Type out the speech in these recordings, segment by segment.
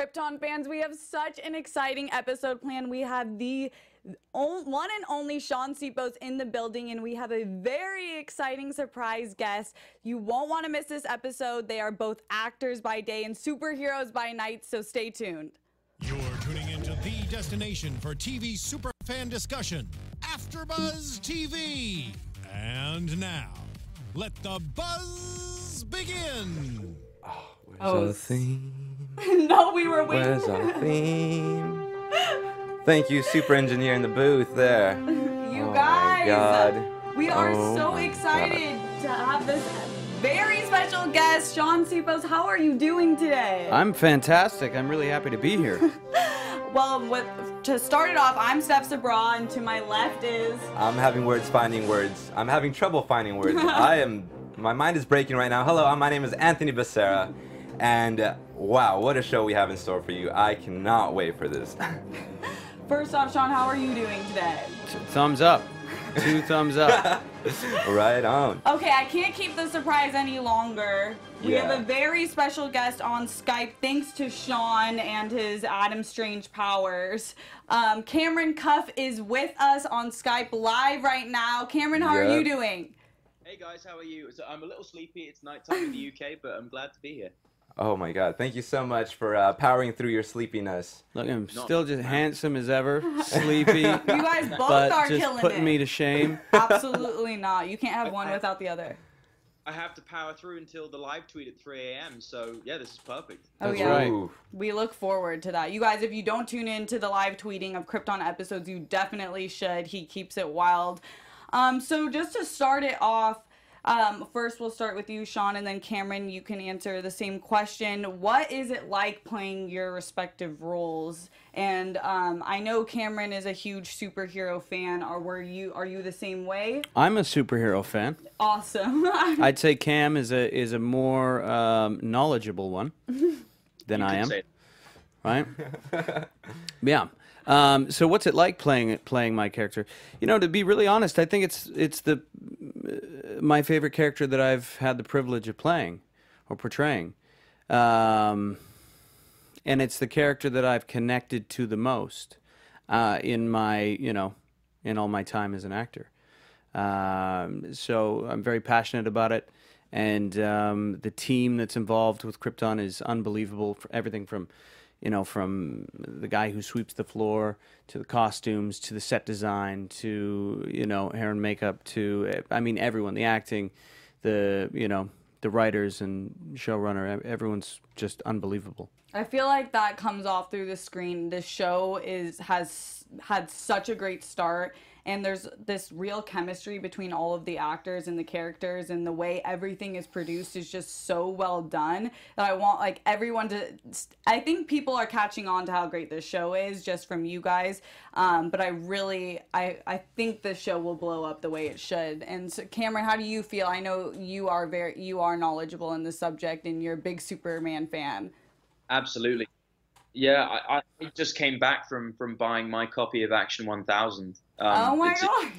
Krypton fans, we have such an exciting episode planned. We have the one and only Shaun Sipos in the building, and we have a very exciting surprise guest. You won't want to miss this episode. They are both actors by day and superheroes by night, so stay tuned. You're tuning into the destination for TV super fan discussion, AfterBuzz TV. And now, let the buzz begin. Oh, where's Oh, our theme? no, we were waiting. Where's our theme? Thank you, super engineer in the booth there. You oh guys, my God. we are Oh so excited to have this very special guest, Shaun Sipos. How are you doing today? I'm fantastic. I'm really happy to be here. well, with, to start it off, I'm Steph Sabraw, and to my left is. I'm having words finding words. I'm having trouble finding words. I am. My mind is breaking right now. Hello, my name is Anthony Becerra, and uh, wow, what a show we have in store for you. I cannot wait for this. First off, Shaun, how are you doing today? Thumbs up. Two thumbs up. right on. Okay, I can't keep the surprise any longer. We have a very special guest on Skype, thanks to Shaun and his Adam Strange powers. Um, Cameron Cuffe is with us on Skype live right now. Cameron, how are you doing? Hey guys, how are you? So I'm a little sleepy. It's nighttime in the UK, but I'm glad to be here. Oh my God! Thank you so much for uh, powering through your sleepiness. Look, I'm Not- still just handsome as ever, sleepy, You guys both but are just killing putting it. me to shame. Absolutely not. You can't have one without the other. I have to power through until the live tweet at 3 a.m. So yeah, this is perfect. Oh That's yeah. right. We look forward to that. You guys, if you don't tune in to the live tweeting of Krypton episodes, you definitely should. He keeps it wild. Um, so just to start it off, um, first we'll start with you, Shaun, and then Cameron. You can answer the same question. What is it like playing your respective roles? And um, I know Cameron is a huge superhero fan. Are were you? Are you the same way? I'm a superhero fan. Awesome. I'd say Cam is a is a more um, knowledgeable one than You I am. say- right? yeah. Um, so what's it like playing playing my character? You know, to be really honest, I think it's it's the uh, my favorite character that I've had the privilege of playing or portraying, um, and it's the character that I've connected to the most uh, in my you know in all my time as an actor. Um, so I'm very passionate about it, and um, the team that's involved with Krypton is unbelievable. For everything from, you know, from the guy who sweeps the floor to the costumes to the set design to you know hair and makeup to I mean everyone, the acting, the you know the writers and showrunner, everyone's just unbelievable. I feel like that comes off through the screen. This show is has had such a great start and there's this real chemistry between all of the actors and the characters and the way everything is produced is just so well done that I want like everyone to I think people are catching on to how great this show is just from you guys. Um, but I really I I think the show will blow up the way it should. And so Cameron, how do you feel? I know you are very you are knowledgeable in the subject and you're a big Superman fan. Absolutely. Yeah, I, I just came back from from buying my copy of Action 1000. Um, oh my it's a- god.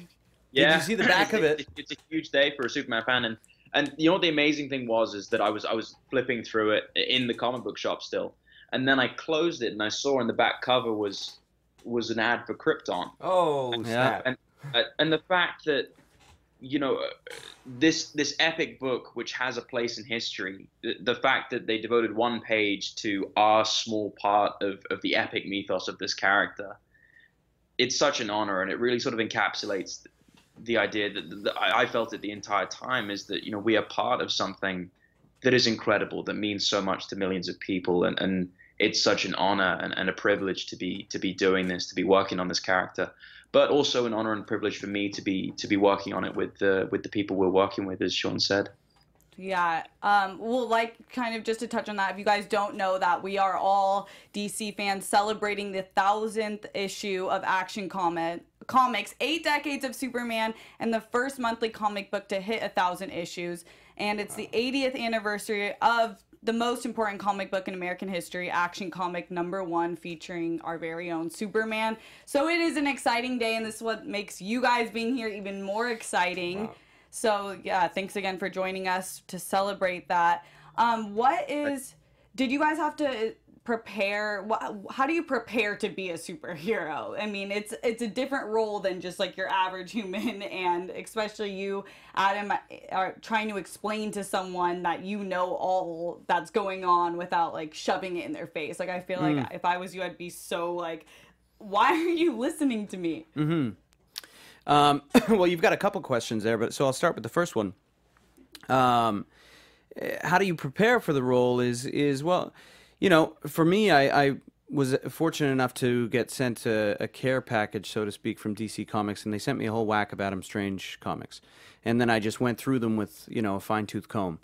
Yeah. you see the back of it? It's, it's a huge day for a Superman fan, and and you know what the amazing thing was is that I was I was flipping through it in the comic book shop still, and then I closed it and I saw in the back cover was was an ad for Krypton, Oh Yeah. snap! and uh, and the fact that you know uh, this this epic book which has a place in history the, the fact that they devoted one page to our small part of, of the epic mythos of this character it's such an honor and it really sort of encapsulates the idea that, that I felt it the entire time is that you know we are part of something that is incredible that means so much to millions of people and, and it's such an honor and, and a privilege to be to be doing this to be working on this character but also an honor and privilege for me to be to be working on it with the with the people we're working with as Shaun said Yeah. Um, well, like, kind of just to touch on that, if you guys don't know that we are all DC fans celebrating the thousandth issue of Action Comic Comics, eight decades of Superman, and the first monthly comic book to hit a thousand issues. And it's the 80th anniversary of the most important comic book in American history, Action Comic number one, featuring our very own Superman. So it is an exciting day, and this is what makes you guys being here even more exciting. Wow. So yeah, thanks again for joining us to celebrate that. Um, what is? Did you guys have to prepare wh- how do you prepare to be a superhero i mean it's it's a different role than just like your average human and especially you adam are trying to explain to someone that you know all that's going on without like shoving it in their face like i feel like mm. if i was you i'd be so like why are you listening to me mm-hmm. Um, well, you've got a couple questions there, but so I'll start with the first one. Um, eh, how do you prepare for the role? Is is well, you know, for me, I, I was fortunate enough to get sent a, a care package, so to speak, from DC Comics, and they sent me a whole whack of Adam Strange comics, and then I just went through them with you know a fine tooth comb,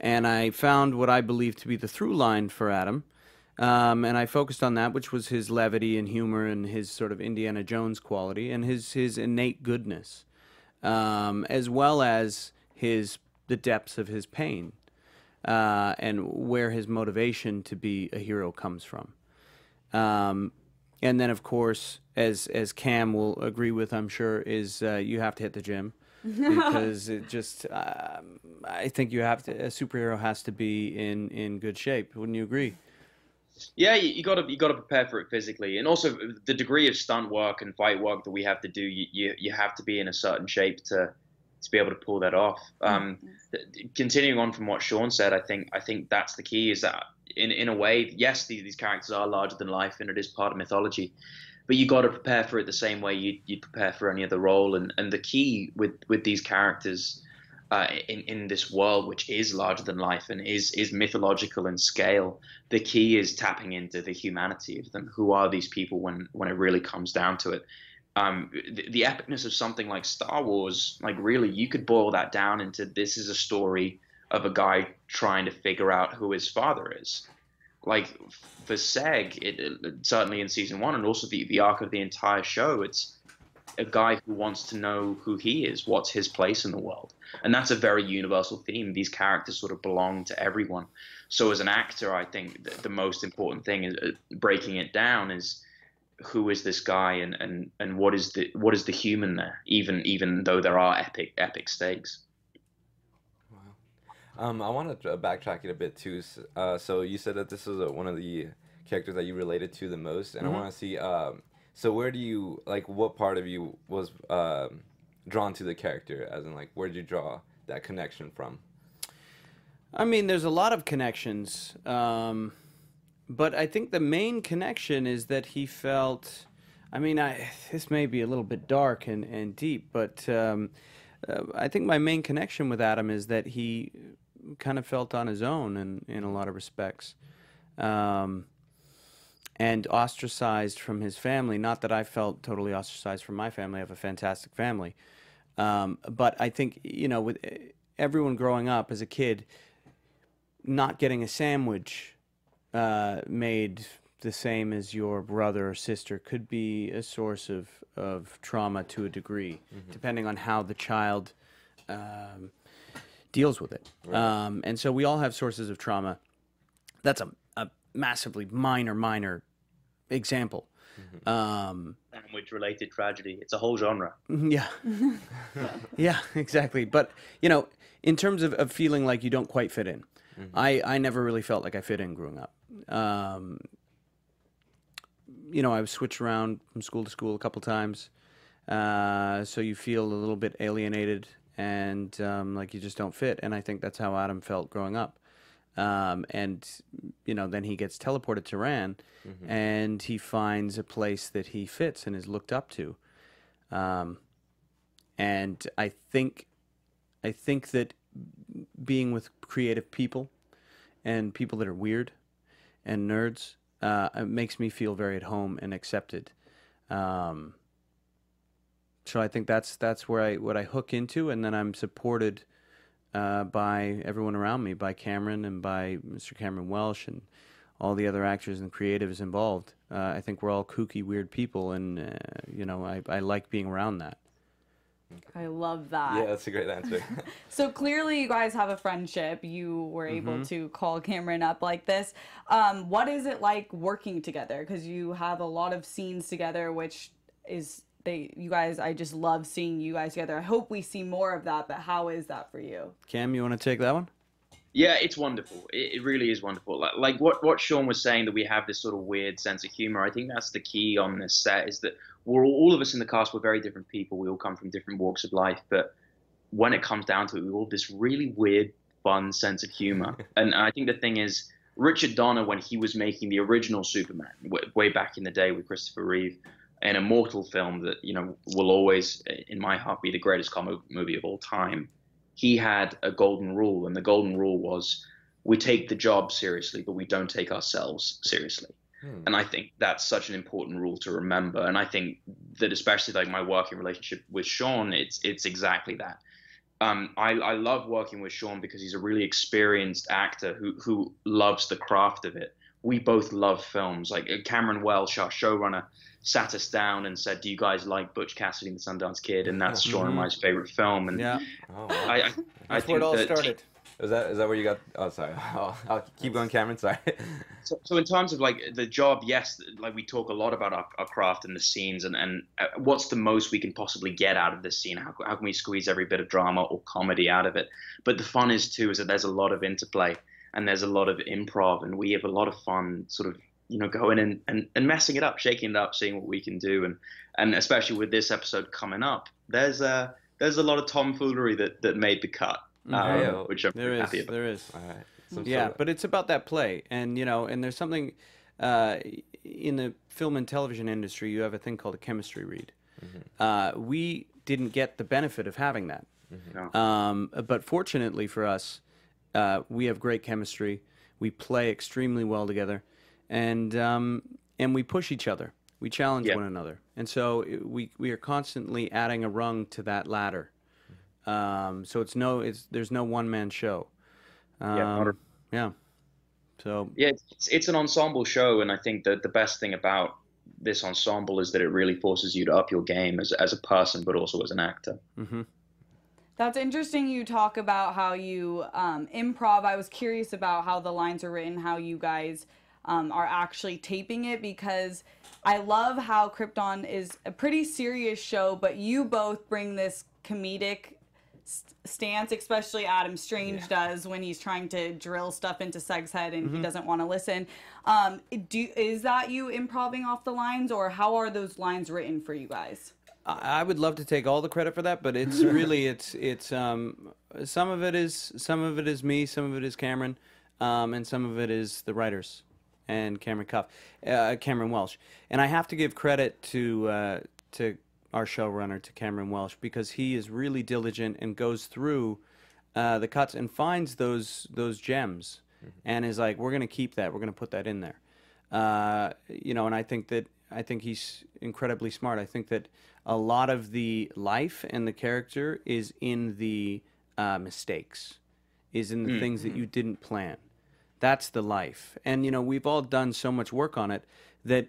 and I found what I believe to be the through line for Adam. Um, and I focused on that, which was his levity and humor and his sort of Indiana Jones quality and his his innate goodness, um, as well as his the depths of his pain, uh, and where his motivation to be a hero comes from. Um, and then, of course, as as Cam will agree with, I'm sure, is uh, you have to hit the gym because it just um, I think you have to a superhero has to be in in good shape. Wouldn't you agree? Yeah, you, you gotta you gotta prepare for it physically, and also the degree of stunt work and fight work that we have to do. You you, you have to be in a certain shape to to be able to pull that off. Um, th- continuing on from what Shaun said, I think I think that's the key. Is that in in a way, yes, these these characters are larger than life, and it is part of mythology. But you got to prepare for it the same way you you prepare for any other role. And and the key with with these characters uh, in in this world, which is larger than life and is is mythological in scale, the key is tapping into the humanity of them. Who are these people when when it really comes down to it? Um, the, the epicness of something like Star Wars, like really, you could boil that down into this is a story of a guy trying to figure out who his father is. Like for Seg, it, it, certainly in season one, and also the the arc of the entire show, it's a guy who wants to know who he is, what's his place in the world. And that's a very universal theme. These characters sort of belong to everyone. So as an actor, I think the, the most important thing is uh, breaking it down is who is this guy and, and, and what is the what is the human there, even even though there are epic epic stakes. Um, I want to backtrack it a bit too. Uh, so you said that this is uh one of the characters that you related to the most, and I want to see. Um, so where do you like? What part of you was um, drawn to the character? As in, like, where did you draw that connection from? I mean, there's a lot of connections, um, but I think the main connection is that he felt. I mean, I this may be a little bit dark and, and deep, but um, uh, I think my main connection with Adam is that he kind of felt on his own in, in a lot of respects. Um, and ostracized from his family. Not that I felt totally ostracized from my family. I have a fantastic family. Um, but I think, you know, with everyone growing up as a kid, not getting a sandwich uh, made the same as your brother or sister could be a source of, of trauma to a degree, depending on how the child um, deals with it. Um, and so we all have sources of trauma. That's a massively minor, minor example. Um, Sandwich related tragedy. It's a whole genre. yeah. yeah, exactly. But, you know, in terms of, of feeling like you don't quite fit in, I, I never really felt like I fit in growing up. Um, you know, I was switched around from school to school a couple times. Uh, so you feel a little bit alienated and um, like you just don't fit. And I think that's how Adam felt growing up. Um, and, you know, then he gets teleported to Rann and he finds a place that he fits and is looked up to. Um, and I think, I think that being with creative people and people that are weird and nerds uh, it makes me feel very at home and accepted. Um, so I think that's that's where I what I hook into, and then I'm supported uh, by everyone around me, by Cameron and by Mr. Cameron Welsh and all the other actors and creatives involved. Uh, I think we're all kooky, weird people, and uh, you know I, I like being around that. I love that. Yeah, that's a great answer. So clearly, you guys have a friendship. You were able Mm-hmm. to call Cameron up like this. Um, what is it like working together? Because you have a lot of scenes together, which is they. You guys, I just love seeing you guys together. I hope we see more of that. But how is that for you? Cam, you want to take that one? Yeah, it's wonderful. It, it really is wonderful. Like, like what, what Shaun was saying that we have this sort of weird sense of humor. I think that's the key on this set is that we're all, all of us in the cast. We're very different people. We all come from different walks of life, but when it comes down to it, we all have this really weird, fun sense of humor. and I think the thing is, Richard Donner, when he was making the original Superman w- way back in the day with Christopher Reeve, an immortal film that you know will always, in my heart, be the greatest comic movie of all time he had a golden rule, and the golden rule was we take the job seriously, but we don't take ourselves seriously. Hmm. And I think that's such an important rule to remember. And I think that especially like my working relationship with Shaun, it's it's exactly that. Um, I, I love working with Shaun because he's a really experienced actor who who loves the craft of it. We both love films. Like Cameron Welsh, our showrunner, sat us down and said, "Do you guys like Butch Cassidy and the Sundance Kid?" And that's Shaun and my favorite film. And yeah, Oh, wow. I, I, I That's think where it all started. Is that is that where you got? Oh, sorry. I'll, I'll keep going, Cameron. Sorry. So, so in terms of like the job, yes, like we talk a lot about our, our craft and the scenes, and and uh, what's the most we can possibly get out of this scene? How, how can we squeeze every bit of drama or comedy out of it? But the fun is too is that there's a lot of interplay and there's a lot of improv, and we have a lot of fun, sort of you know going in and, and messing it up, shaking it up, seeing what we can do, and and especially with this episode coming up, there's a there's a lot of tomfoolery that that made the cut, um, Yeah. which I'm There very is, happy about. there is. All right. Some Yeah, sort but it's about that play, and you know, and there's something uh, in the film and television industry. You have a thing called a chemistry read. Uh, we didn't get the benefit of having that, No. um, but fortunately for us, uh, we have great chemistry. We play extremely well together, and um, and we push each other. We challenge Yeah. one another, and so we we are constantly adding a rung to that ladder. Um, so it's no, it's there's no one man show. Um, not yeah. So Yeah, it's, it's an ensemble show, and I think that the best thing about this ensemble is that it really forces you to up your game as, as a person, but also as an actor. That's interesting. You talk about how you um, improv. I was curious about how the lines are written, how you guys um, are actually taping it, because I love how Krypton is a pretty serious show, but you both bring this comedic st- stance, especially Adam Strange does when he's trying to drill stuff into Seg's head and he doesn't want to listen. Um, do is that you improving off the lines, or how are those lines written for you guys? I I would love to take all the credit for that, but it's really it's it's um some of it is some of it is me, some of it is Cameron, um, and some of it is the writers and Cameron Cuffe, uh, Cameron Welsh, and I have to give credit to uh, to our showrunner to Cameron Welsh because he is really diligent and goes through uh, the cuts and finds those those gems, and is like, we're gonna keep that, we're gonna put that in there, uh, you know, and I think that I think he's incredibly smart. I think that a lot of the life and the character is in the uh, mistakes, is in the things that you didn't plan. That's the life, and you know we've all done so much work on it that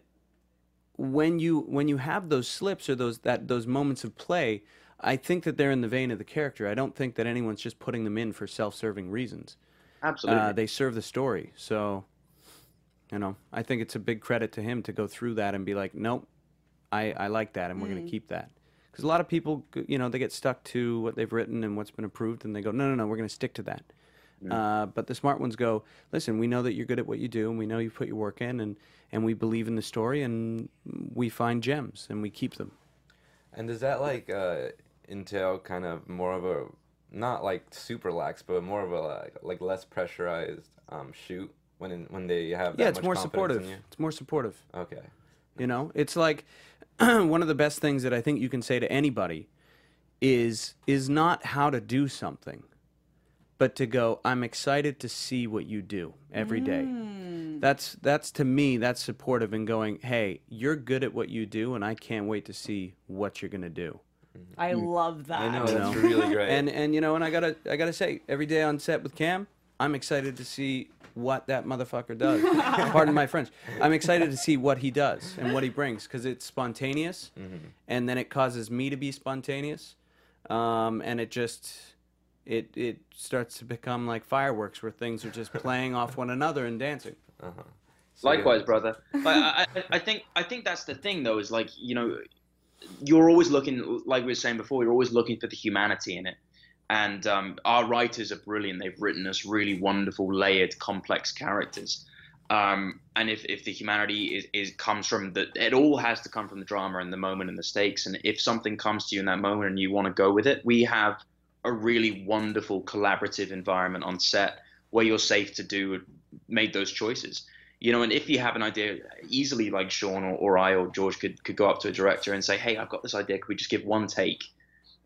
when you when you have those slips or those that those moments of play, I think that they're in the vein of the character. I don't think that anyone's just putting them in for self-serving reasons. Absolutely. Uh, they serve the story. So, you know, I think it's a big credit to him to go through that and be like, nope, I, I like that, and we're going to keep that. Because a lot of people, you know, they get stuck to what they've written and what's been approved, and they go, no, no, no, we're going to stick to that. Uh, but the smart ones go, listen, we know that you're good at what you do, and we know you put your work in, and, and we believe in the story, and we find gems, and we keep them. And does that like uh, entail kind of more of a not like super lax, but more of a like, like less pressurized um, shoot when in, when they have that yeah, it's more supportive. It's more supportive. Okay. You know, it's like one of the best things that I think you can say to anybody is is not how to do something, but to go, I'm excited to see what you do every day. Mm. That's that's to me that's supportive and going, "Hey, you're good at what you do and I can't wait to see what you're going to do." Mm-hmm. I mm. love that. I know You that's know? really great. And and you know, and I got to I got to say, every day on set with Cam, I'm excited to see what that motherfucker does. Pardon my French. I'm excited to see what he does and what he brings because it's spontaneous, mm-hmm. and then it causes me to be spontaneous, um, and it just it it starts to become like fireworks where things are just playing off one another and dancing. So, yeah. Likewise, brother. I, I, I think I think that's the thing though is like you know, you're always looking like we were saying before. You're always looking for the humanity in it. and um, our writers are brilliant. They've written us really wonderful, layered, complex characters. Um, and if, if the humanity is, is comes from the, it all has to come from the drama and the moment and the stakes. And if something comes to you in that moment and you want to go with it, we have a really wonderful collaborative environment on set where you're safe to do made those choices. You know, and if you have an idea, easily like Shaun or, or I or George could could go up to a director and say, "Hey, I've got this idea. Could we just give one take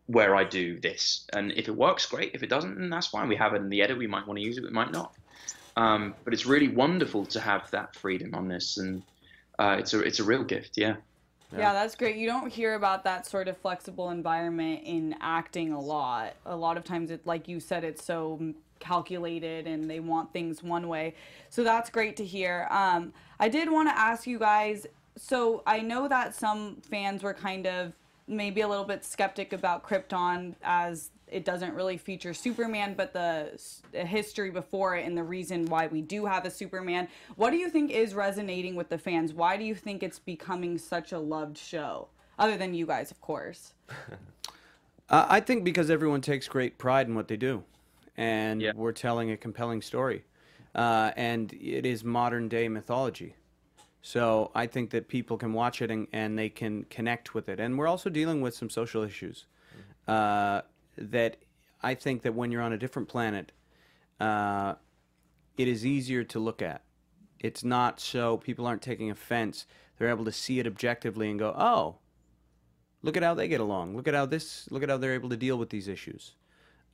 where I do this?" And if it works, great. If it doesn't, then that's fine. We have it in the edit. We might want to use it. We might not. Um, but it's really wonderful to have that freedom on this, and uh, it's a it's a real gift. Yeah. Yeah. that's great. You don't hear about that sort of flexible environment in acting a lot. A lot of times, it like you said, it's so calculated and they want things one way. So that's great to hear. Um, I did want to ask you guys. So I know that some fans were kind of maybe a little bit skeptic about Krypton as it doesn't really feature Superman, but the, the, history before it and the reason why we do have a Superman. What do you think is resonating with the fans? Why do you think it's becoming such a loved show? Other than you guys, of course. uh, I think because everyone takes great pride in what they do, and Yeah. we're telling a compelling story, uh, and it is modern day mythology. So I think that people can watch it and, and they can connect with it, and we're also dealing with some social issues. Uh, that I think that when you're on a different planet, uh, it is easier to look at. It's not so people aren't taking offense. They're able to see it objectively and go, "Oh, look at how they get along. Look at how this. Look at how they're able to deal with these issues."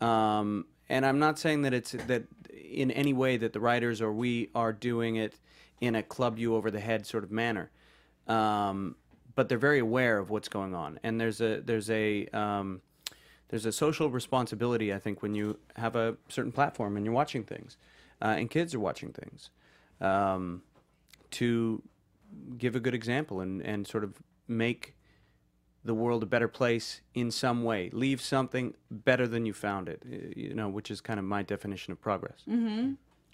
Um, and I'm not saying that it's that in any way that the writers or we are doing it in a club you over the head sort of manner. Um, but they're very aware of what's going on, and there's a there's a um, there's a social responsibility I think when you have a certain platform and you're watching things, uh, and kids are watching things, um, to give a good example and and sort of make the world a better place in some way. Leave something better than you found it. You know, which is kind of my definition of progress.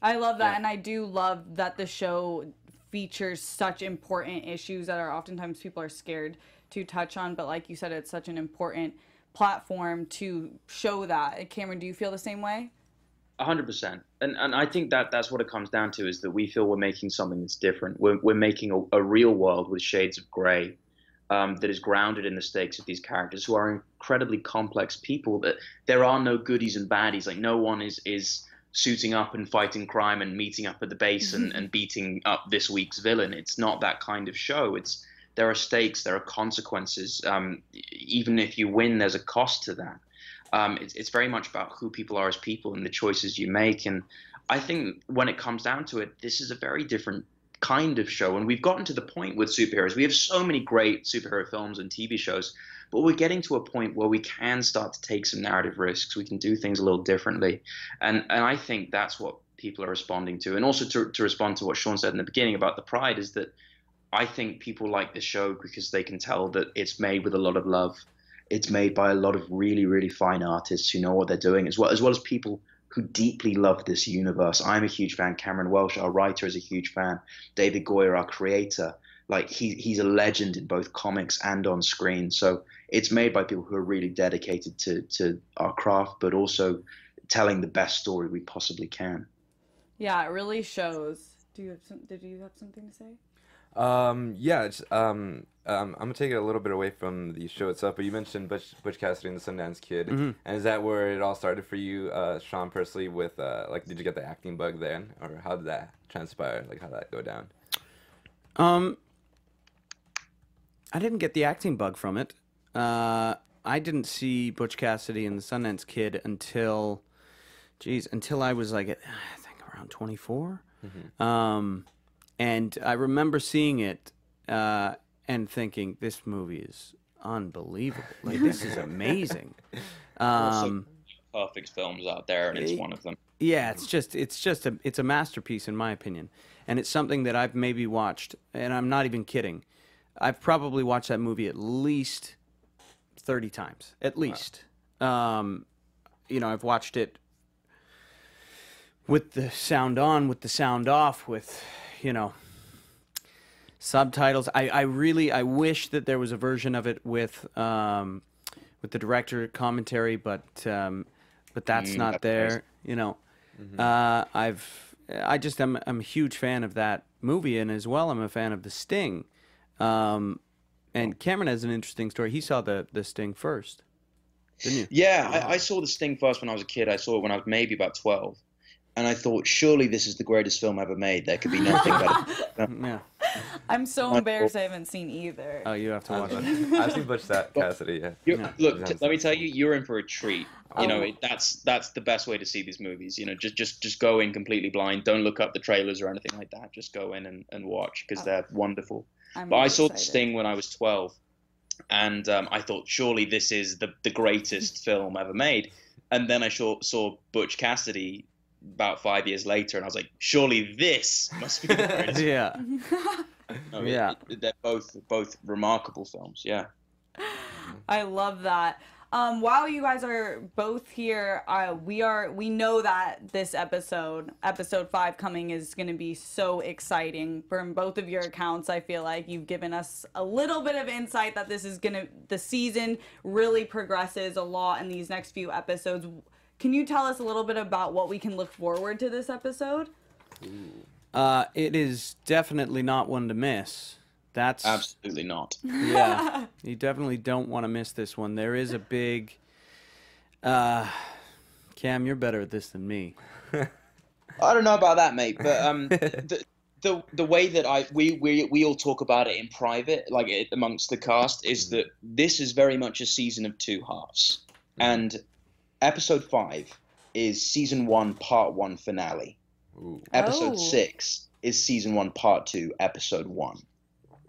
I love that, and I do love that the show features such important issues that are oftentimes people are scared to touch on. But like you said, it's such an important platform to show that. Cameron, do you feel the same way? A hundred percent, and and I think that that's what it comes down to is that we feel we're making something that's different. We're we're making a, a real world with shades of grey, um, that is grounded in the stakes of these characters who are incredibly complex people. That there are no goodies and baddies. Like no one is is suiting up and fighting crime and meeting up at the base and, and beating up this week's villain. It's not that kind of show. It's there are stakes, there are consequences. Um, even if you win, there's a cost to that um, it's, it's very much about who people are as people and the choices you make. And I think when it comes down to it, this is a very different kind of show. And we've gotten to the point with superheroes. We have so many great superhero films and TV shows, but we're getting to a point where we can start to take some narrative risks. We can do things a little differently. And, and I think that's what people are responding to. And also to, to respond to what Shaun said in the beginning about the pride is that I think people like this show because they can tell that it's made with a lot of love it's made by a lot of really really fine artists who know what they're doing as well as well as people who deeply love this universe i'm a huge fan cameron welsh our writer is a huge fan david goyer our creator like he, he's a legend in both comics and on screen so it's made by people who are really dedicated to, to our craft but also telling the best story we possibly can Yeah, it really shows. Do you have some? Did you have something to say? Um, yeah, it's, um, um, I'm gonna take it a little bit away from the show itself, but you mentioned Butch, Butch Cassidy and the Sundance Kid, and is that where it all started for you, uh, Shaun personally? With uh, like, did you get the acting bug then, or how did that transpire? Like, how did that go down? Um, I didn't get the acting bug from it. Uh, I didn't see Butch Cassidy and the Sundance Kid until, geez, until I was like, I think around 24. Um, and I remember seeing it uh, and thinking, this movie is unbelievable. Like, this is amazing. Um, perfect films out there and it's one of them yeah, it's just it's just a it's a masterpiece in my opinion, and it's something that I've maybe watched, and I'm not even kidding. I've probably watched that movie at least thirty times, at least. Um, you know, I've watched it with the sound on, with the sound off, with you know subtitles. I, I really I wish that there was a version of it with um, with the director commentary, but um, but that's Mm, not that's there. crazy. You know, Mm-hmm. uh, I've I just am I'm a huge fan of that movie, and as well I'm a fan of The Sting. Um, and Cameron has an interesting story. He saw the the Sting first, didn't you? Yeah, I, I saw The Sting first when I was a kid. I saw it when I was maybe about 12. And I thought, surely this is the greatest film ever made. There could be nothing better. Yeah. I'm so embarrassed I haven't seen either. Oh, you have to watch it. I've, I've seen Butch Sa- Cassidy. Yeah. Yeah. Look, t- let me tell you, you're in for a treat. You know, Oh. it, that's that's the best way to see these movies. You know, just just just go in completely blind. Don't look up the trailers or anything like that. Just go in and, and watch because they're wonderful. I'm But I saw The excited. Sting when I was 12, and um, I thought, surely this is the, the greatest film ever made. And then I saw, saw Butch Cassidy about five years later, and I was like, surely this must be the greatest. yeah. No, it- Yeah. it- they're both both remarkable films. Yeah. I love that. Um, while you guys are both here, uh, we are we know that this episode, episode five, coming is going to be so exciting from both of your accounts. I feel like you've given us a little bit of insight that this is going to the season really progresses a lot in these next few episodes. Can you tell us a little bit about what we can look forward to this episode? Uh, it is definitely not one to miss. That's Absolutely not. yeah. You definitely don't want to miss this one. There is a big. Uh, Cam, you're better at this than me. I don't know about that, mate, but um, the, the the way that I we, we we all talk about it in private, like amongst the cast, is that this is very much a season of two halves, and episode five is season one, part one finale. Ooh. Episode Oh. six is season one, part two, episode one.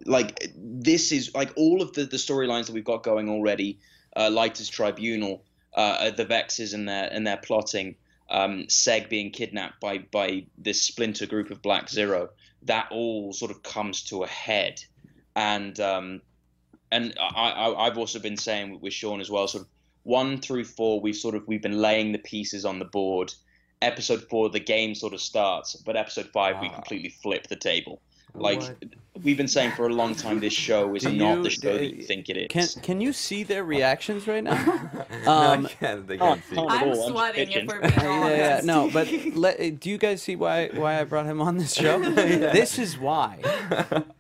Like this is like all of the the storylines that we've got going already. Uh, Lyta's Tribunal, uh, the Vexes and their and their plotting, um, Seg being kidnapped by by this splinter group of Black Zero. That all sort of comes to a head, and um, and I, I I've also been saying with Shaun as well, sort of one through four, we've sort of we've been laying the pieces on the board. Episode four, the game sort of starts, but episode five, we Ah. completely flip the table. Like What? we've been saying for a long time, this show is Do not you- the show that uh, you think it is. Can Can you see their reactions right now? no, Um, I can't. They oh, can't see. oh. I'm all, I'm sweating if we're being honest. yeah, yeah, no, but let, do you guys see why why I brought him on this show? This is why.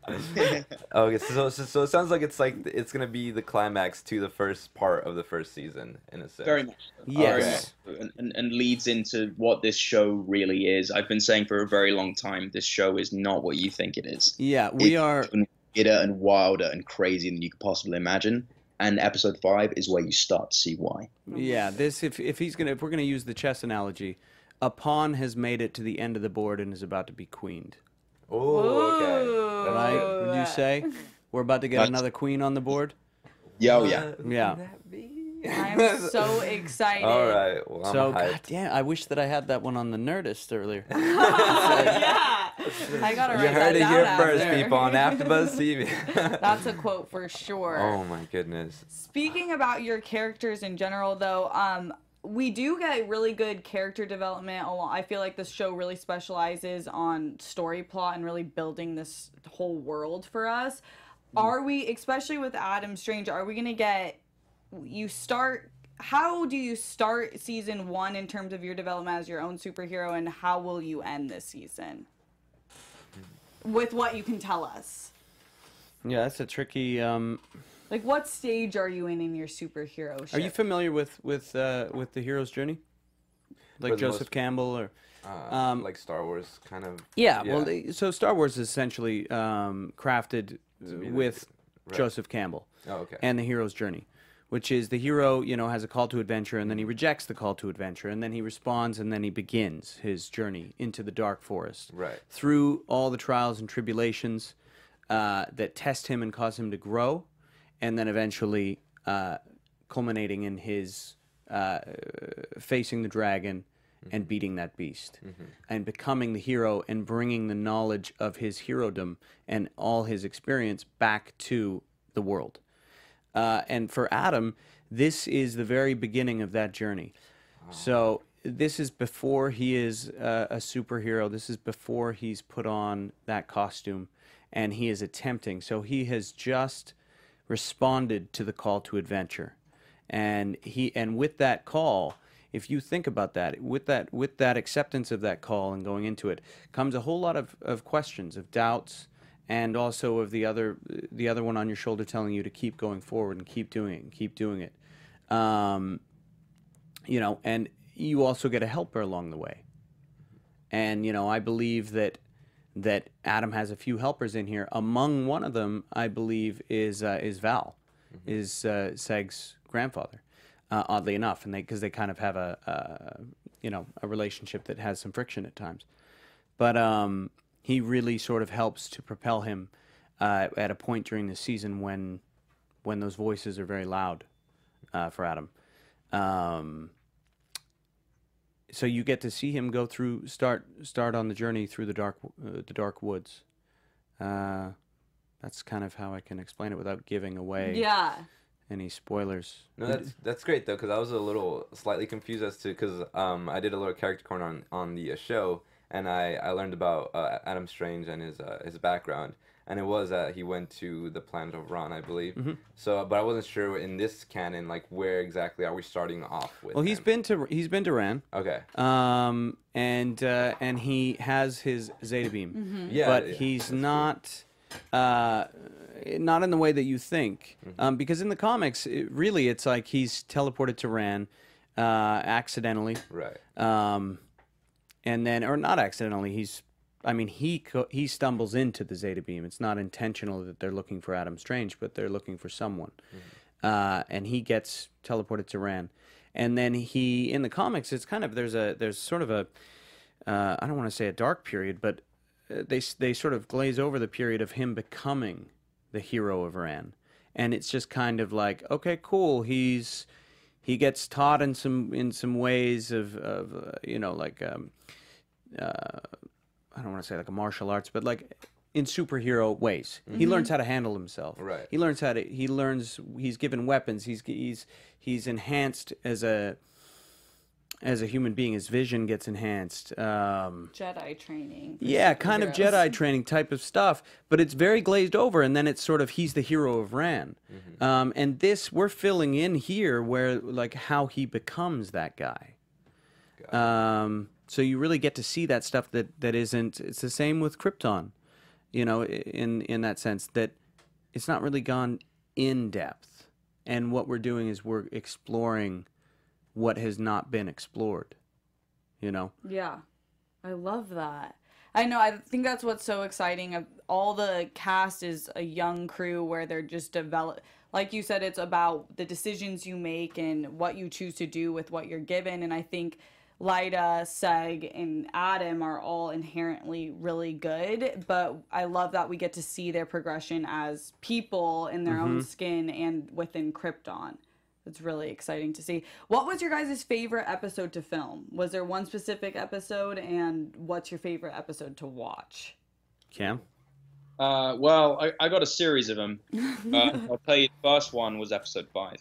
Okay, so, so so it sounds like it's like it's gonna be the climax to the first part of the first season in a sense. Very much. so. Yes. Very much so. And, and, and leads into what this show really is. I've been saying for a very long time, this show is not what you think it is. Yeah, we It's are. even weirder and wilder and crazier than you could possibly imagine. And episode five is where you start to see why. Yeah, this if if he's gonna if we're gonna use the chess analogy, a pawn has made it to the end of the board and is about to be queened. Oh, okay. That's Right? good. Would you say we're about to get That's- another queen on the board? Yeah, oh yeah. What Yeah. could that be? I'm so excited. All right. Well, I'm so hyped. God damn, I wish that I had that one on the Nerdist earlier. yeah. I gotta write You heard that it down here first, after. people, on AfterBuzz TV. That's a quote for sure. Oh my goodness. Speaking about your characters in general, though, um, we do get really good character development. I feel like this show really specializes on story plot and really building this whole world for us. Are we, especially with Adam Strange, are we gonna get? You start. How do you start season one in terms of your development as your own superhero, and how will you end this season? With what you can tell us. yeah, that's a tricky. Um, Like, what stage are you in in your superhero? Show? Are you familiar with with uh, with the hero's journey? Like Joseph most- Campbell or Uh, Um, like Star Wars, kind of. yeah, well, they, so Star Wars is essentially um, crafted with right. Joseph Campbell. Oh, okay. and the hero's journey, which is the hero, you know, has a call to adventure and then he rejects the call to adventure and then he responds and then he begins his journey into the dark forest. Right. Through all the trials and tribulations uh, that test him and cause him to grow, and then eventually uh, culminating in his uh, facing the dragon Mm-hmm. and beating that beast and becoming the hero and bringing the knowledge of his herodom and all his experience back to the world. Uh, and for Adam, this is the very beginning of that journey. So this is before he is uh, a superhero. This is before he's put on that costume, and he is attempting. So he has just responded to the call to adventure, and he and with that call, if you think about that, with that with that acceptance of that call and going into it, comes a whole lot of, of questions, of doubts, and also of the other the other one on your shoulder telling you to keep going forward and keep doing it and keep doing it. Um, you know, and you also get a helper along the way. And you know, I believe that that Adam has a few helpers in here. Among one of them, I believe, is uh, is Val, is uh, Seg's grandfather. Uh, oddly enough, and they because they kind of have a, a you know a relationship that has some friction at times, but um, he really sort of helps to propel him uh, at a point during the season when when those voices are very loud uh, for Adam. Um, so you get to see him go through start start on the journey through the dark uh, the dark woods. Uh, that's kind of how I can explain it without giving away Yeah. any spoilers. No, that's that's great though, because I was a little slightly confused as to because um, I did a little character corner on on the uh, show, and I, I learned about uh, Adam Strange and his uh, his background, and it was that he went to the planet of Ron, I believe. Mm-hmm. So, but I wasn't sure in this canon like where exactly are we starting off with. Well, he's him. been to he's been to Rann, okay. um, and uh, and he has his Zeta beam, Yeah, but yeah, he's that's cool. not. Uh, not in the way that you think, Mm-hmm. um, because in the comics, it, really, it's like he's teleported to Rann uh, accidentally, Right. um, and then or not accidentally he's i mean he co- he stumbles into the zeta beam. It's not intentional that they're looking for adam strange but they're looking for someone. Uh, and he gets teleported to Rann and then he in the comics it's kind of there's a there's sort of a uh, i don't want to say a dark period but uh, they they sort of glaze over the period of him becoming the hero of Rann and it's just kind of like okay cool he's he gets taught in some in some ways of of uh, you know like um, uh, I don't want to say like a martial arts, but like in superhero ways. He learns how to handle himself. Right. He learns how to. He learns. He's given weapons. He's he's he's enhanced as a as a human being. His vision gets enhanced. Um, Jedi training. yeah, kind of. Jedi training type of stuff, but it's very glazed over, and then it's sort of he's the hero of Rann, um, and this we're filling in here where like how he becomes that guy. Um, so you really get to see that stuff that that isn't. It's the same with Krypton, you know, in in that sense that it's not really gone in depth, and what we're doing is we're exploring what has not been explored. You know. Yeah. I love that. I know. I think that's what's so exciting. All the cast is a young crew where they're just develop. Like you said, it's about the decisions you make and what you choose to do with what you're given. And I think Lyta, Seg, and Adam are all inherently really good. But I love that we get to see their progression as people in their own skin and within Krypton. It's really exciting to see. What was your guys' favorite episode to film? Was there one specific episode, and what's your favorite episode to watch? Cam. Uh, well, I, I got a series of them. Uh, I'll tell you, the first one was episode five.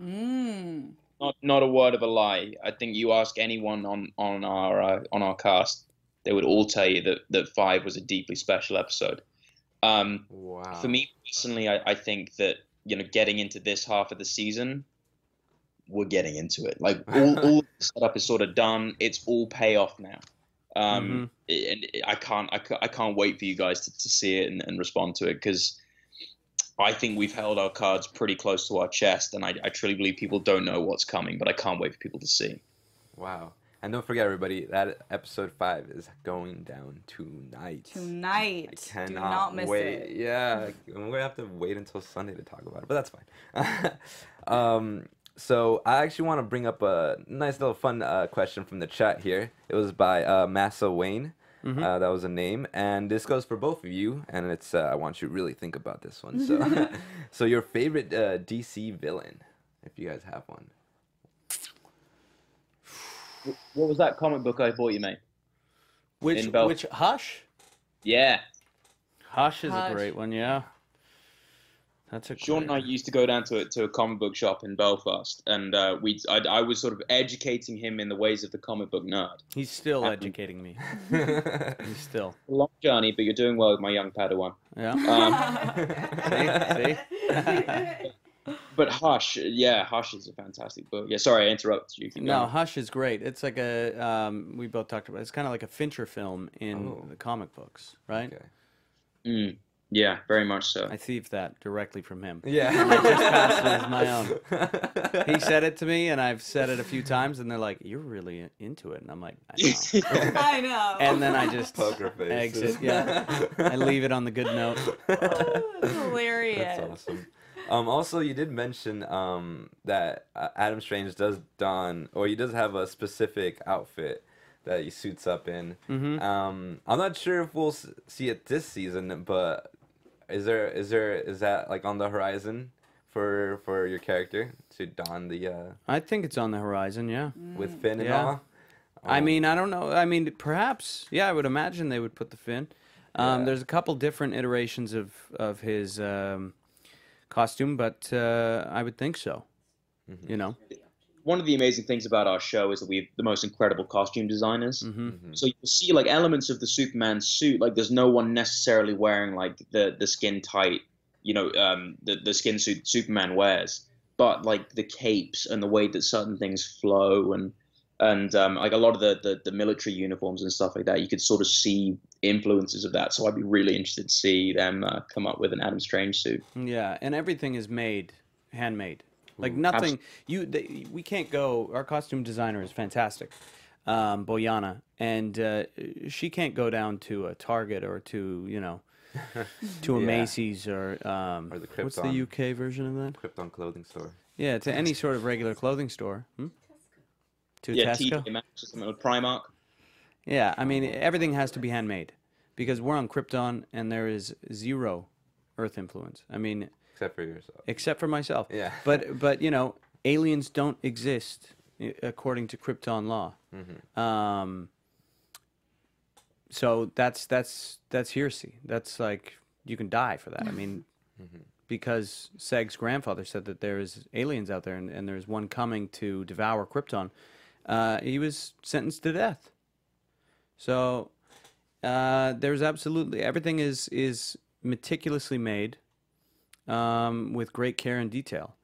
Mmm. Not not a word of a lie. I think you ask anyone on on our uh, on our cast, they would all tell you that that five was a deeply special episode. Um, Wow. for me personally, I, I think that you know getting into this half of the season, we're getting into it. Like all, all the setup is sort of done. It's all payoff now. Um, and I can't, I, I can't wait for you guys to, to see it and, and respond to it because I think we've held our cards pretty close to our chest, and I, I truly believe people don't know what's coming, but I can't wait for people to see. Wow. And don't forget, everybody, that episode five is going down tonight. Tonight. I cannot Do not miss wait. it. Yeah, we're gonna have to wait until Sunday to talk about it, but that's fine. um, so I actually want to bring up a nice little fun uh, question from the chat here. It was by uh, Massa Wayne. Uh, that was a name, and this goes for both of you. And it's uh, I want you to really think about this one. So, so your favorite uh, DC villain, if you guys have one. What was that comic book I bought you, mate? Which Bel- which Hush? Yeah, Hush is Hush. a great one. Yeah. That's a Shaun and I used to go down to a, to a comic book shop in Belfast, and uh, we I, I was sort of educating him in the ways of the comic book nerd. He's still Um, educating me. He's still. Long journey, but you're doing well with my young Padawan. Yeah. Um, see, see? but Hush, yeah, Hush is a fantastic book. Yeah, sorry, I interrupted you. No, going. Hush is great. It's like a um, we both talked about. It. It's kind of like a Fincher film in Oh. the comic books, right? Okay. Mm, yeah, very much so. I thieved that directly from him. Yeah. passed it as my own. He said it to me, and I've said it a few times, and they're like, "You're really into it," and I'm like, "I know." I know. and then I just Poker face. exit. Yeah, I leave it on the good note. That's hilarious. That's awesome. Um, also, you did mention um, that uh, Adam Strange does don, or he does have a specific outfit that he suits up in. Mhm. Um, I'm not sure if we'll s- see it this season, but is there is there is that like on the horizon for for your character to don the uh, I think it's on the horizon. Yeah. with fin and Yeah. all? I Um, mean, I don't know. I mean, perhaps. Yeah, I would imagine they would put the fin. Um, Yeah. There's a couple different iterations of of his um, costume, but uh, I would think so. Mm-hmm. You know. One of the amazing things about our show is that we have the most incredible costume designers. hmm So you see like elements of the Superman suit. Like there's no one necessarily wearing like the the skin tight, you know, um, the the skin suit Superman wears. But like the capes and the way that certain things flow and and um, like a lot of the, the the military uniforms and stuff like that, you could sort of see influences of that. So I'd be really interested to see them uh, come up with an Adam Strange suit. Yeah, and everything is made handmade. Like nothing. You they, we can't go. Our costume designer is fantastic, um, Boyana, and uh, she can't go down to a Target or to you know to a Yeah. Macy's or um, Or the Krypton, what's the UK version of that? Krypton clothing store. Yeah, to any sort of regular clothing store. Hmm? To Yeah, Tesco. TJ Maxx or something with Primark. Yeah, I mean everything has to be handmade because we're on Krypton and there is zero Earth influence. I mean, Except for yourself. except for myself. Yeah. But but you know, aliens don't exist according to Krypton law. Mm-hmm. Um. So that's that's that's heresy. That's like you can die for that. I mean, Mm-hmm. because Seg's grandfather said that there is aliens out there and, and there's one coming to devour Krypton. Uh, he was sentenced to death. So uh, there's absolutely everything is is meticulously made um, with great care and detail.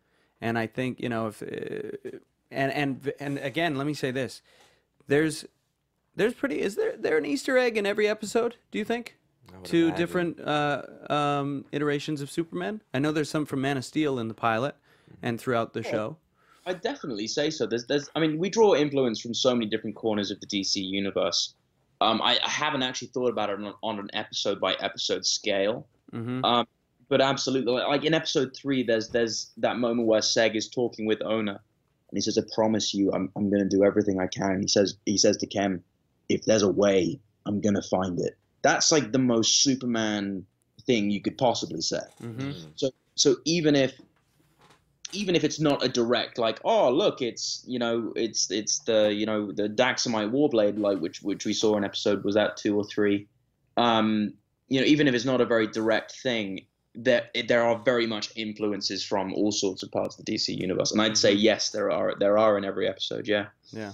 And I think you know if uh, and and and again, let me say this: there's there's pretty is there there an Easter egg in every episode? Do you think? Two imagine. different uh, um, iterations of Superman. I know there's some from Man of Steel in the pilot and throughout the show. I'd definitely say so. There's, there's, I mean, we draw influence from so many different corners of the DC universe. Um, I, I haven't actually thought about it on, on an episode by episode scale, hmm um, but absolutely, like in episode three, there's there's that moment where Seg is talking with Ona, and he says, "I promise you, I'm I'm going to do everything I can." And he says he says to Kem, "If there's a way, I'm going to find it." That's like the most Superman thing you could possibly say. hmm So so even if even if it's not a direct like oh look it's you know it's it's the you know the Daxamite Warblade like which which we saw in episode was that two or three, um you know even if it's not a very direct thing there there are very much influences from all sorts of parts of the DC universe and I'd say yes there are there are in every episode yeah Yeah.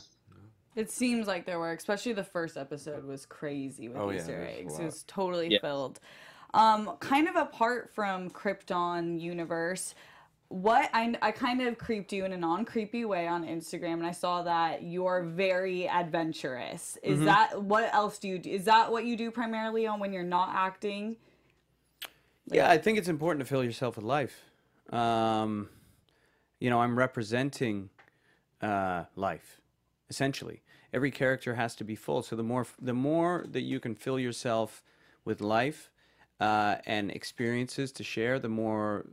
It seems like there were, especially the first episode was crazy with Oh, yeah, Easter there's a eggs. It was totally Yeah. filled. Um, kind of apart from Krypton universe, what I, I kind of creeped you in a non creepy way on Instagram, and I saw that you're very adventurous. Is Mm-hmm. that what else do you do? Is that what you do primarily on when you're not acting? Yeah, I think it's important to fill yourself with life. Um, you know, I'm representing uh, life, essentially. Every character has to be full. So the more the more that you can fill yourself with life uh, and experiences to share, the more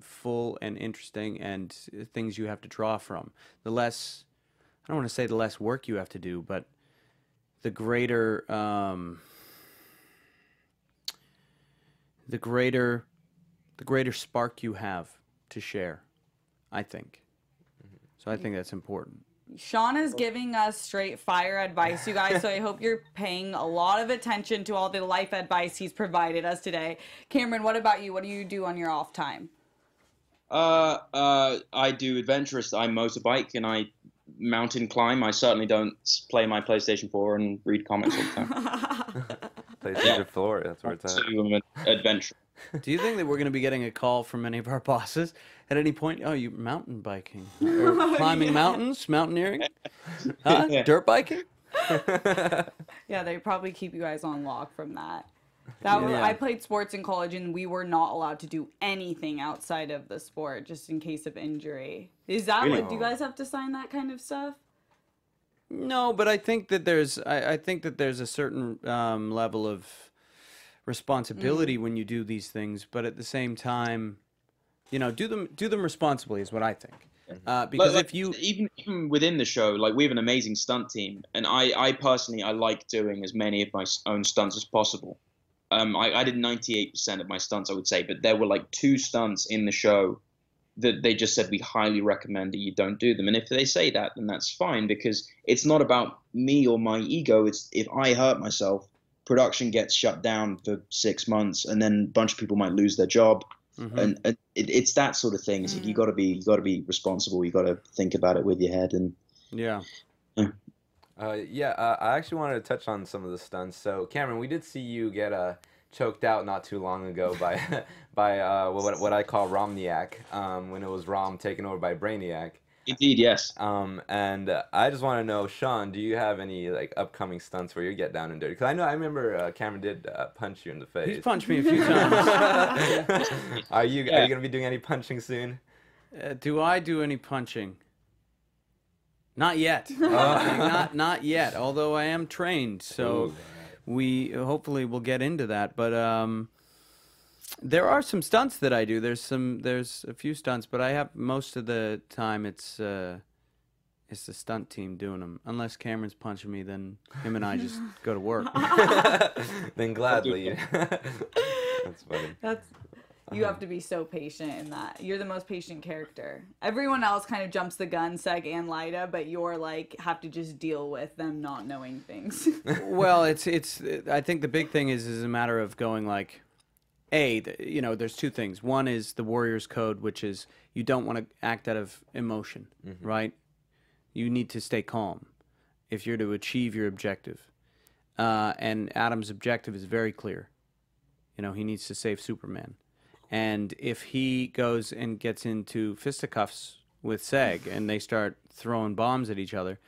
full and interesting and things you have to draw from. The less, I don't want to say the less work you have to do, but the greater. Um, the greater the greater spark you have to share i think so i think that's important Shaun is giving us straight fire advice, you guys. So I hope you're paying a lot of attention to all the life advice he's provided us today. Cameron, what about you? What do you do on your off time? Uh, uh, I do adventurous. I motorbike and I mountain climb. I certainly don't play my PlayStation 4 and read comics all the time. PlayStation 4, that's where it's at. so an adventure. Do you think that we're going to be getting a call from any of our bosses at any point? Oh, you mountain biking or climbing mountains, mountaineering, huh? dirt biking? Yeah, they probably keep you guys on lock from that. That was, I played sports in college, and we were not allowed to do anything outside of the sport, just in case of injury. Is that Really? what? Do you oh. guys have to sign that kind of stuff? No, but I think that there's I, I think that there's a certain um, level of responsibility when you do these things, but at the same time, you know, do them do them responsibly is what I think. Uh, because Like- if you even even within the show, like we have an amazing stunt team, and I I personally I like doing as many of my own stunts as possible. Um, I, I did 98% of my stunts, I would say, but there were like two stunts in the show that they just said we highly recommend that you don't do them. And if they say that, then that's fine because it's not about me or my ego. It's if I hurt myself, production gets shut down for six months, and then a bunch of people might lose their job Mhm. and, and it, it's that sort of thing. It's like you got to be you got to be responsible. You got to think about it with your head. And yeah. Uh, yeah, uh, I actually wanted to touch on some of the stunts. So, Cameron, we did see you get uh, choked out not too long ago by by uh, what what I call Romniac, um, when it was Rom taken over by Brainiac. indeed, yes, Um, and uh, I just want to know, Shaun, do you have any like upcoming stunts where you get down and dirty? Because I know I remember uh, Cameron did uh, punch you in the face. He's punched me a few times. are you are you gonna be doing any punching soon? Uh, do I do any punching? Not yet. not not yet. Although I am trained, so we hopefully will get into that. But um, there are some stunts that I do. There's some. There's a few stunts, but I have most of the time it's uh, it's the stunt team doing them. Unless Cameron's punching me, then him and I just go to work. then gladly. That's funny. That's you have to be so patient in that. You're the most patient character. Everyone else kind of jumps the gun, Seg and Lyta, but you're like have to just deal with them not knowing things. well, it's it's. I think the big thing is is a matter of going like, a you know, there's two things. One is the Warriors Code, which is you don't want to act out of emotion, right? You need to stay calm if you're to achieve your objective. Uh, and Adam's objective is very clear. You know, he needs to save Superman. And if he goes and gets into fisticuffs with Seg and they start throwing bombs at each other,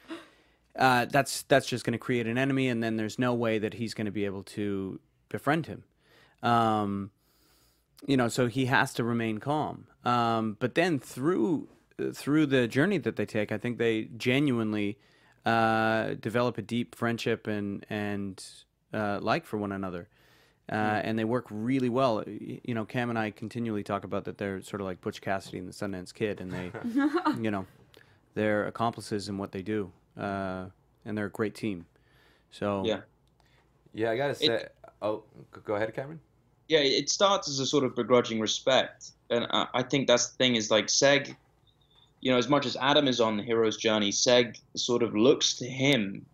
uh, that's that's just going to create an enemy, and then there's no way that he's going to be able to befriend him. Um, you know, so he has to remain calm. Um, but then through through the journey that they take, I think they genuinely uh, develop a deep friendship and and uh, like for one another. Uh, and they work really well. You know, Cam and I continually talk about that they're sort of like Butch Cassidy and the Sundance Kid, and they, you know, they're accomplices in what they do, uh, and they're a great team. So yeah. Yeah, I gotta say. oh, go ahead, Cameron. yeah, it starts as a sort of begrudging respect, and I, I think that's the thing is like Seg, you know, as much as Adam is on the hero's journey, Seg sort of looks to him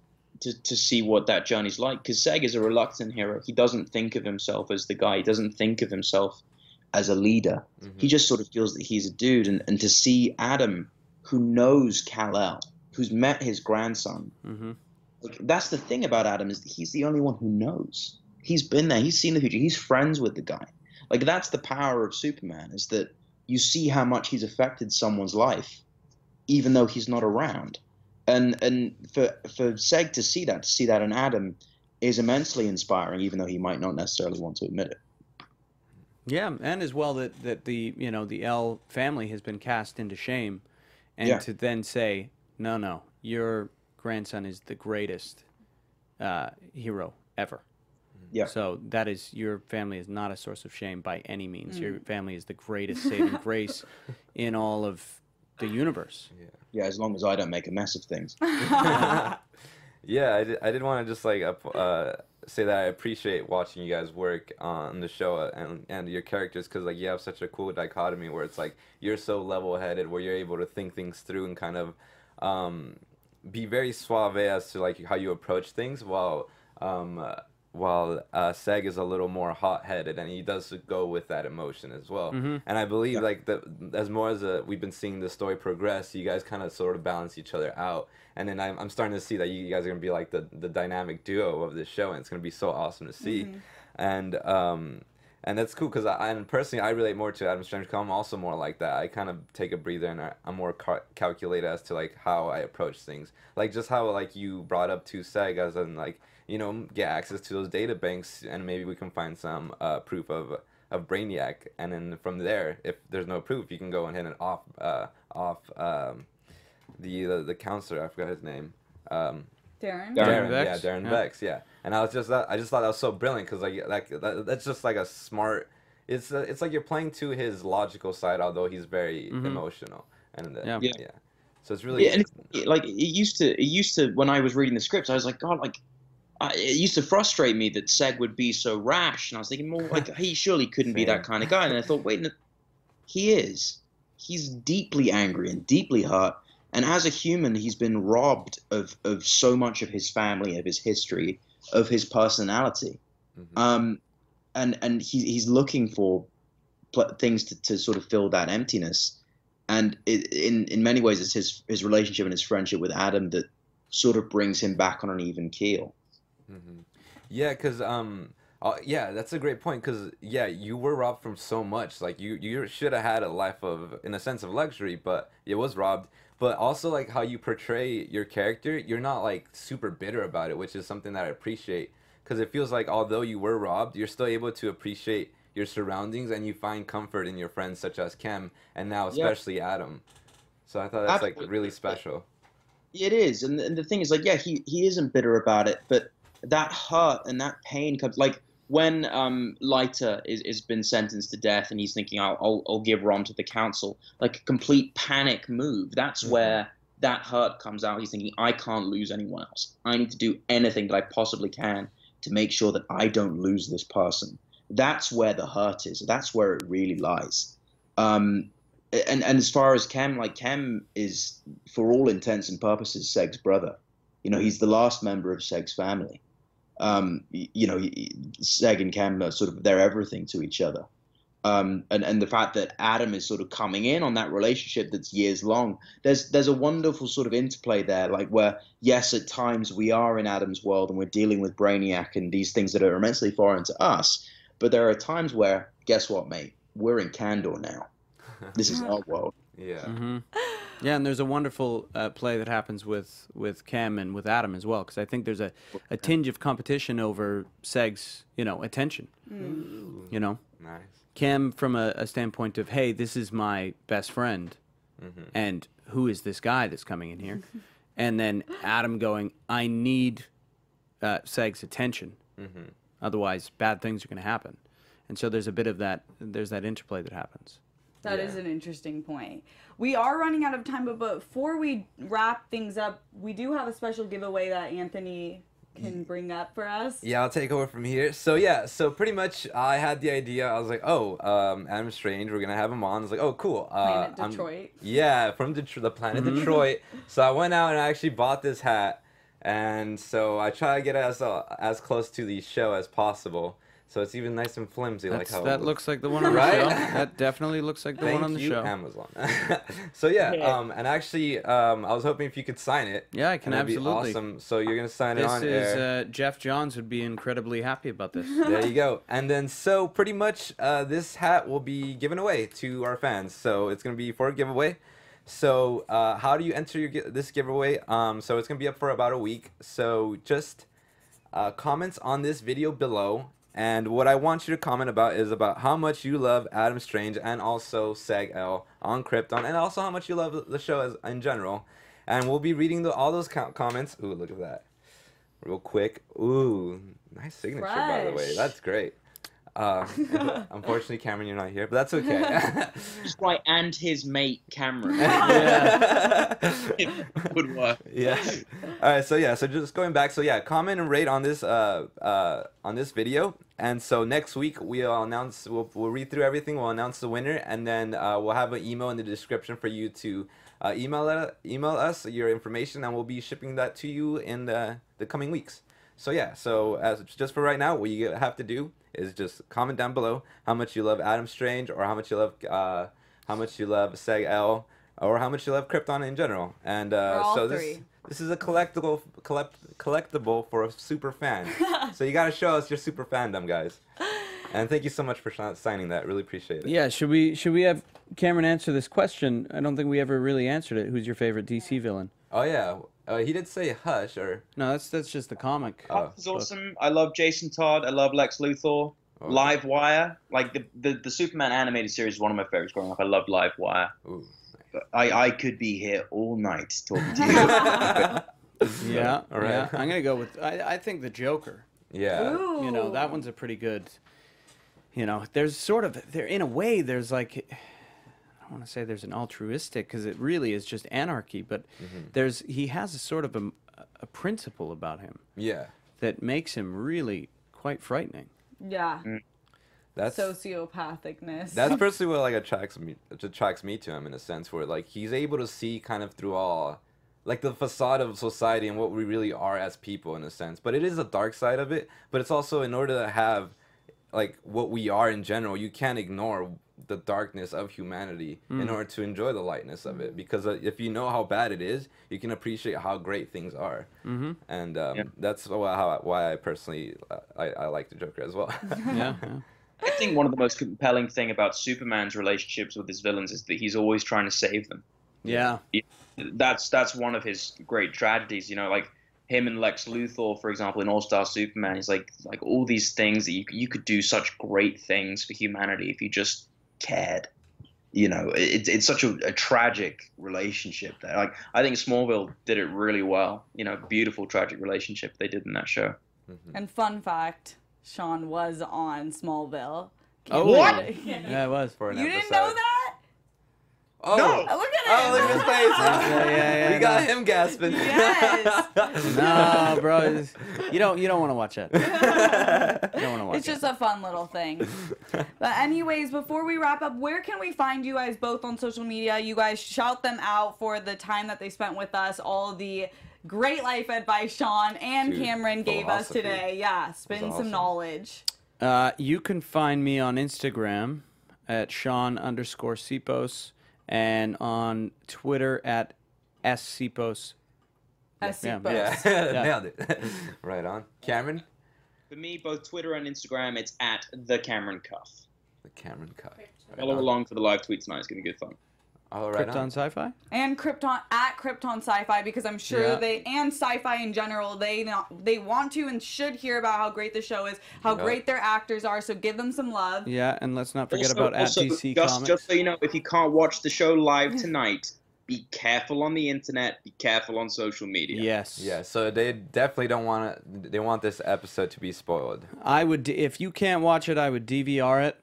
to to see what that journey's like, because Seg is a reluctant hero. He doesn't think of himself as the guy. He doesn't think of himself as a leader. He just sort of feels that he's a dude, and and to see Adam, who knows Kal El, who's met his grandson, hmm like, that's the thing about Adam is that he's the only one who knows. He's been there. He's seen the future. He's friends with the guy. Like that's the power of Superman is that you see how much he's affected someone's life, even though he's not around. And and for for Seg to see that, to see that in Adam, is immensely inspiring, even though he might not necessarily want to admit it. Yeah, and as well that that the you know the El family has been cast into shame, and Yeah. to then say no, no, your grandson is the greatest uh, hero ever. Yeah. So that is your family is not a source of shame by any means. Your family is the greatest saving grace in all of the universe. Yeah, yeah, as long as I don't make a mess of things. Yeah, I did, I did want to just like up- uh, say that I appreciate watching you guys work on the show uh, and and your characters because like you have such a cool dichotomy where it's like you're so level headed where you're able to think things through and kind of um, be very suave as to like how you approach things while um, uh, while uh, Seg is a little more hot headed and he does go with that emotion as well. And I believe like that as more as uh we've been seeing the story progress, you guys kind of sort of balance each other out. And then I'm, I'm starting to see that you guys are gonna be like the, the dynamic duo of this show, and it's gonna be so awesome to see. And um, and that's cool because I and personally I relate more to Adam Strange. Cause I'm also more like that. I kind of take a breather and I, I'm more cal- calculated as to like how I approach things. Like just how like you brought up to Seg as in like you know get access to those data banks and maybe we can find some uh, proof of of Brainiac and then from there if there's no proof you can go and hit it off uh, off um, the, the the counselor I forgot his name. Um, Daron. Daron Daron, Vex? yeah, Daron Yeah. Vex, yeah. And I was just that I just thought that was so brilliant because like like that, that's just like a smart. It's uh, it's like you're playing to his logical side, although he's very Mhm. emotional and uh, Yeah. yeah. Yeah. So it's really Yeah, and it's, like it used to. It used to when I was reading the scripts, I was like, God, like. I, it used to frustrate me that Seg would be so rash, and I was thinking, well, like he surely couldn't be that kind of guy. And I thought, wait, no, he is. He's deeply angry and deeply hurt, and as a human, he's been robbed of of so much of his family, of his history, of his personality. Mhm. Um, and and he, he's looking for pl- things to, to sort of fill that emptiness. And it, in in many ways, it's his his relationship and his friendship with Adam that sort of brings him back on an even keel. Hmm Yeah, because um, uh, yeah, that's a great point. Because yeah, you were robbed from so much. Like you, you should have had a life of, in a sense, of luxury, but it was robbed. But also like how you portray your character, you're not like super bitter about it, which is something that I appreciate. Because it feels like although you were robbed, you're still able to appreciate your surroundings and you find comfort in your friends such as Kem and now Yeah. especially Adam. So I thought that's like really special. It is, and, and the thing is, like, yeah, he he isn't bitter about it, but that hurt and that pain comes like when um Lyta is is been sentenced to death and he's thinking I'll I'll, I'll give Rom to the council like a complete panic move. That's Mhm. where that hurt comes out. He's thinking I can't lose anyone else. I need to do anything that I possibly can to make sure that I don't lose this person. That's where the hurt is. That's where it really lies. Um and and as far as Kem like Kem is for all intents and purposes Seg's brother. You know he's the last member of Seg's family um, you know, y- y- Seg and Kem are sort of they're everything to each other. Um, and and the fact that Adam is sort of coming in on that relationship that's years long, there's there's a wonderful sort of interplay there, like where yes, at times we are in Adam's world and we're dealing with Brainiac and these things that are immensely foreign to us, but there are times where guess what, mate, we're in Kandor now. This is our world. Yeah. hmm Yeah, and there's a wonderful uh, play that happens with with Cam and with Adam as well, because I think there's a, a tinge of competition over Seg's, you know, attention. You know, Nice. Cam from a, a standpoint of, hey, this is my best friend, Mhm. and who is this guy that's coming in here? and then Adam going, I need uh, Seg's attention, Mhm. otherwise bad things are going to happen. And so there's a bit of that. There's that interplay that happens. That is Yeah. an interesting point. We are running out of time, but before we wrap things up, we do have a special giveaway that Anthony can bring up for us. Yeah, I'll take over from here. So yeah, so pretty much I had the idea. I was like, oh, um, Adam Strange, we're gonna have him on. I was like, oh, cool. Uh, Planet I'm- Detroit. yeah, from Detr- the planet Mm-hmm. Detroit. So I went out and I actually bought this hat, and so I try to get as uh, as close to the show as possible. So it's even nice and flimsy, like how that looks like the one on the Right? show. That definitely looks like the Thank one on the you, show. Amazon. so yeah, Yeah. um, and actually, um, I was hoping if you could sign it. Yeah, I can and it'd be absolutely. awesome. So you're gonna sign it This on is air. uh, Geoff Johns would be incredibly happy about this. there you go. And then so pretty much uh, this hat will be given away to our fans. So it's gonna be for a giveaway. So uh, how do you enter your, this giveaway? Um, so it's gonna be up for about a week. So just uh, comments on this video below. And what I want you to comment about is about how much you love Adam Strange and also Seg-El on Krypton, and also how much you love the show as in general. And we'll be reading the, all those co- comments. Ooh, look at that real quick. Ooh, nice signature by the way. That's great. Uh, unfortunately, Cameron, you're not here, but that's okay. Just right, and his mate Cameron would work. yeah. All right. So yeah. So just going back. So yeah, comment and rate on this uh uh on this video. And so next week we'll announce. We'll, we'll read through everything. We'll announce the winner, and then uh, we'll have an email in the description for you to uh, email it, email us your information, and we'll be shipping that to you in the the coming weeks. So yeah. So as just for right now, what you have to do is just comment down below how much you love Adam Strange, or how much you love uh how much you love Seg-El. Or how much you love Krypton in general, and uh, all so this three. this is a collectible collect, collectible for a super fan. so you gotta show us your super fandom, guys. And thank you so much for sh- signing that. Really appreciate it. Yeah, should we should we have Cameron answer this question? I don't think we ever really answered it. Who's your favorite DC villain? Oh yeah, uh, he did say Hush or No, that's that's just the comic. Oh. Hush is awesome. I love Jason Todd. I love Lex Luthor. Oh. Live Wire, like the, the the Superman animated series, is one of my favorites growing up. I loved Live Wire. ooh. I I could be here all night talking to you. Yeah, All right. yeah. I'm gonna go with. I, I think the Joker. Yeah. Ooh. You know, that one's a pretty good. You know, there's sort of there in a way. There's like, I don't want to say there's an altruistic because it really is just anarchy. But mm-hmm. there's he has a sort of a, a principle about him Yeah. that makes him really quite frightening. Yeah. Mm. That's Sociopathicness. that's personally what like attracts me attracts me to him in a sense where like he's able to see kind of through all like the facade of society and what we really are as people in a sense. But it is a dark side of it. But it's also in order to have like what we are in general, you can't ignore the darkness of humanity in order to enjoy the lightness of it. Because uh, if you know how bad it is, you can appreciate how great things are. Mm-hmm. And um, Yeah. that's why, how, why I personally uh, I, I like the Joker as well. Yeah, yeah. I think one of the most compelling thing about Superman's relationships with his villains is that he's always trying to save them. yeah. That's that's one of his great tragedies. You know, like him and Lex Luthor, for example, in All Star Superman. He's like like all these things that you you could do such great things for humanity if you just cared. You know, it's it's such a, a tragic relationship there. Like I think Smallville did it really well. You know, beautiful tragic relationship they did in that show. Mm-hmm. and fun fact, Shaun was on Smallville. Oh, What? Yeah, it was. For an You didn't know that? Oh, No. Oh, look at oh, look at his face. Yeah, yeah, yeah, we got no. him gasping. Yes. No, bro, you don't you don't want to watch that. You don't want to watch it. It's it. just a fun little thing. But anyways, before we wrap up, where can we find you guys both on social media? You guys shout them out for the time that they spent with us, all the great life advice Shaun and Dude, Cameron gave us today. Yeah, spitting was some knowledge. Uh, you can find me on Instagram at Shaun underscore Sipos and on Twitter at scpos. Sipos. As Yeah, Yeah, nailed it. right on. Cameron, For me, both Twitter and Instagram, it's at the Cameron Cuffe. the Cameron Cuffe. Right Follow on. along for the live tweets tonight. It's gonna be good fun. All right Krypton on. SYFY. and Krypton at Krypton SYFY because I'm sure Yeah. they and sci-fi in general they not, they want to and should hear about how great the show is, how Yeah. great their actors are. So give them some love. Yeah, and let's not forget Also- about also, at DC just, Comics. Just so you know, if you can't watch the show live tonight, be careful on the internet. Be careful on social media. Yes. Yeah, so they definitely don't want to. They want this episode to be spoiled. I would, if you can't watch it, I would DVR it.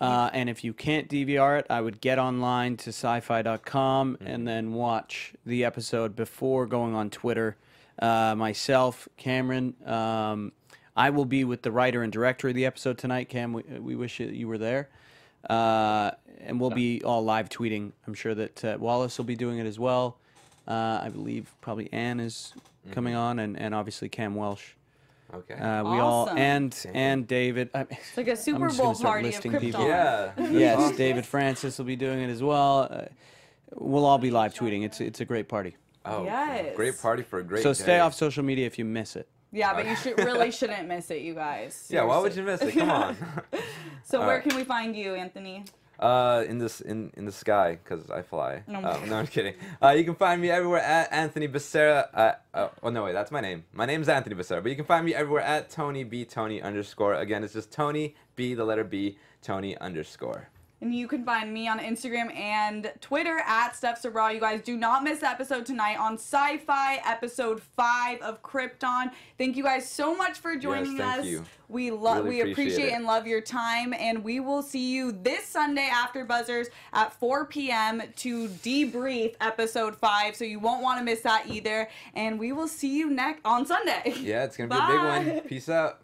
Uh, and if you can't DVR it, I would get online to syfy.com and then watch the episode before going on Twitter. Uh, myself, Cameron, um, I will be with the writer and director of the episode tonight. Cam, we, we wish you, you were there. Uh, and we'll be all live tweeting. I'm sure that uh, Wallace will be doing it as well. Uh, I believe probably Anne is coming on, and, and obviously Cam Welsh. Okay. Uh, we all Awesome. and and David. I, It's like a Super just Bowl gonna start party of listing Krypton. people. yeah. yes, David Francis will be doing it as well. Uh, we'll all be live tweeting. It's it's a great party. Oh, Yes. great party for a great. So day. stay off social media if you miss it. Yeah, but you should really shouldn't miss it, you guys. Yeah, why would you miss it? Come on. So where Alright. can we find you, Anthony? Uh, in this in in the sky because I fly. Oh Um, no, I'm kidding. Uh, you can find me everywhere at Anthony Becerra. Uh, uh, oh no, wait, that's my name. My name's Anthony Becerra, but you can find me everywhere at Tony B Tony underscore. Again, it's just Tony B the letter B Tony underscore. And you can find me on Instagram and Twitter at Steps to You guys do not miss the episode tonight on SYFY episode 5 of Krypton. Thank you guys so much for joining thank us. you. We love Really we appreciate appreciate and love your time and we will see you this Sunday after Buzzers at 4 p.m. to debrief episode 5 so you won't want to miss that either and we will see you next on Sunday. Yeah, it's gonna be a big one. Peace out.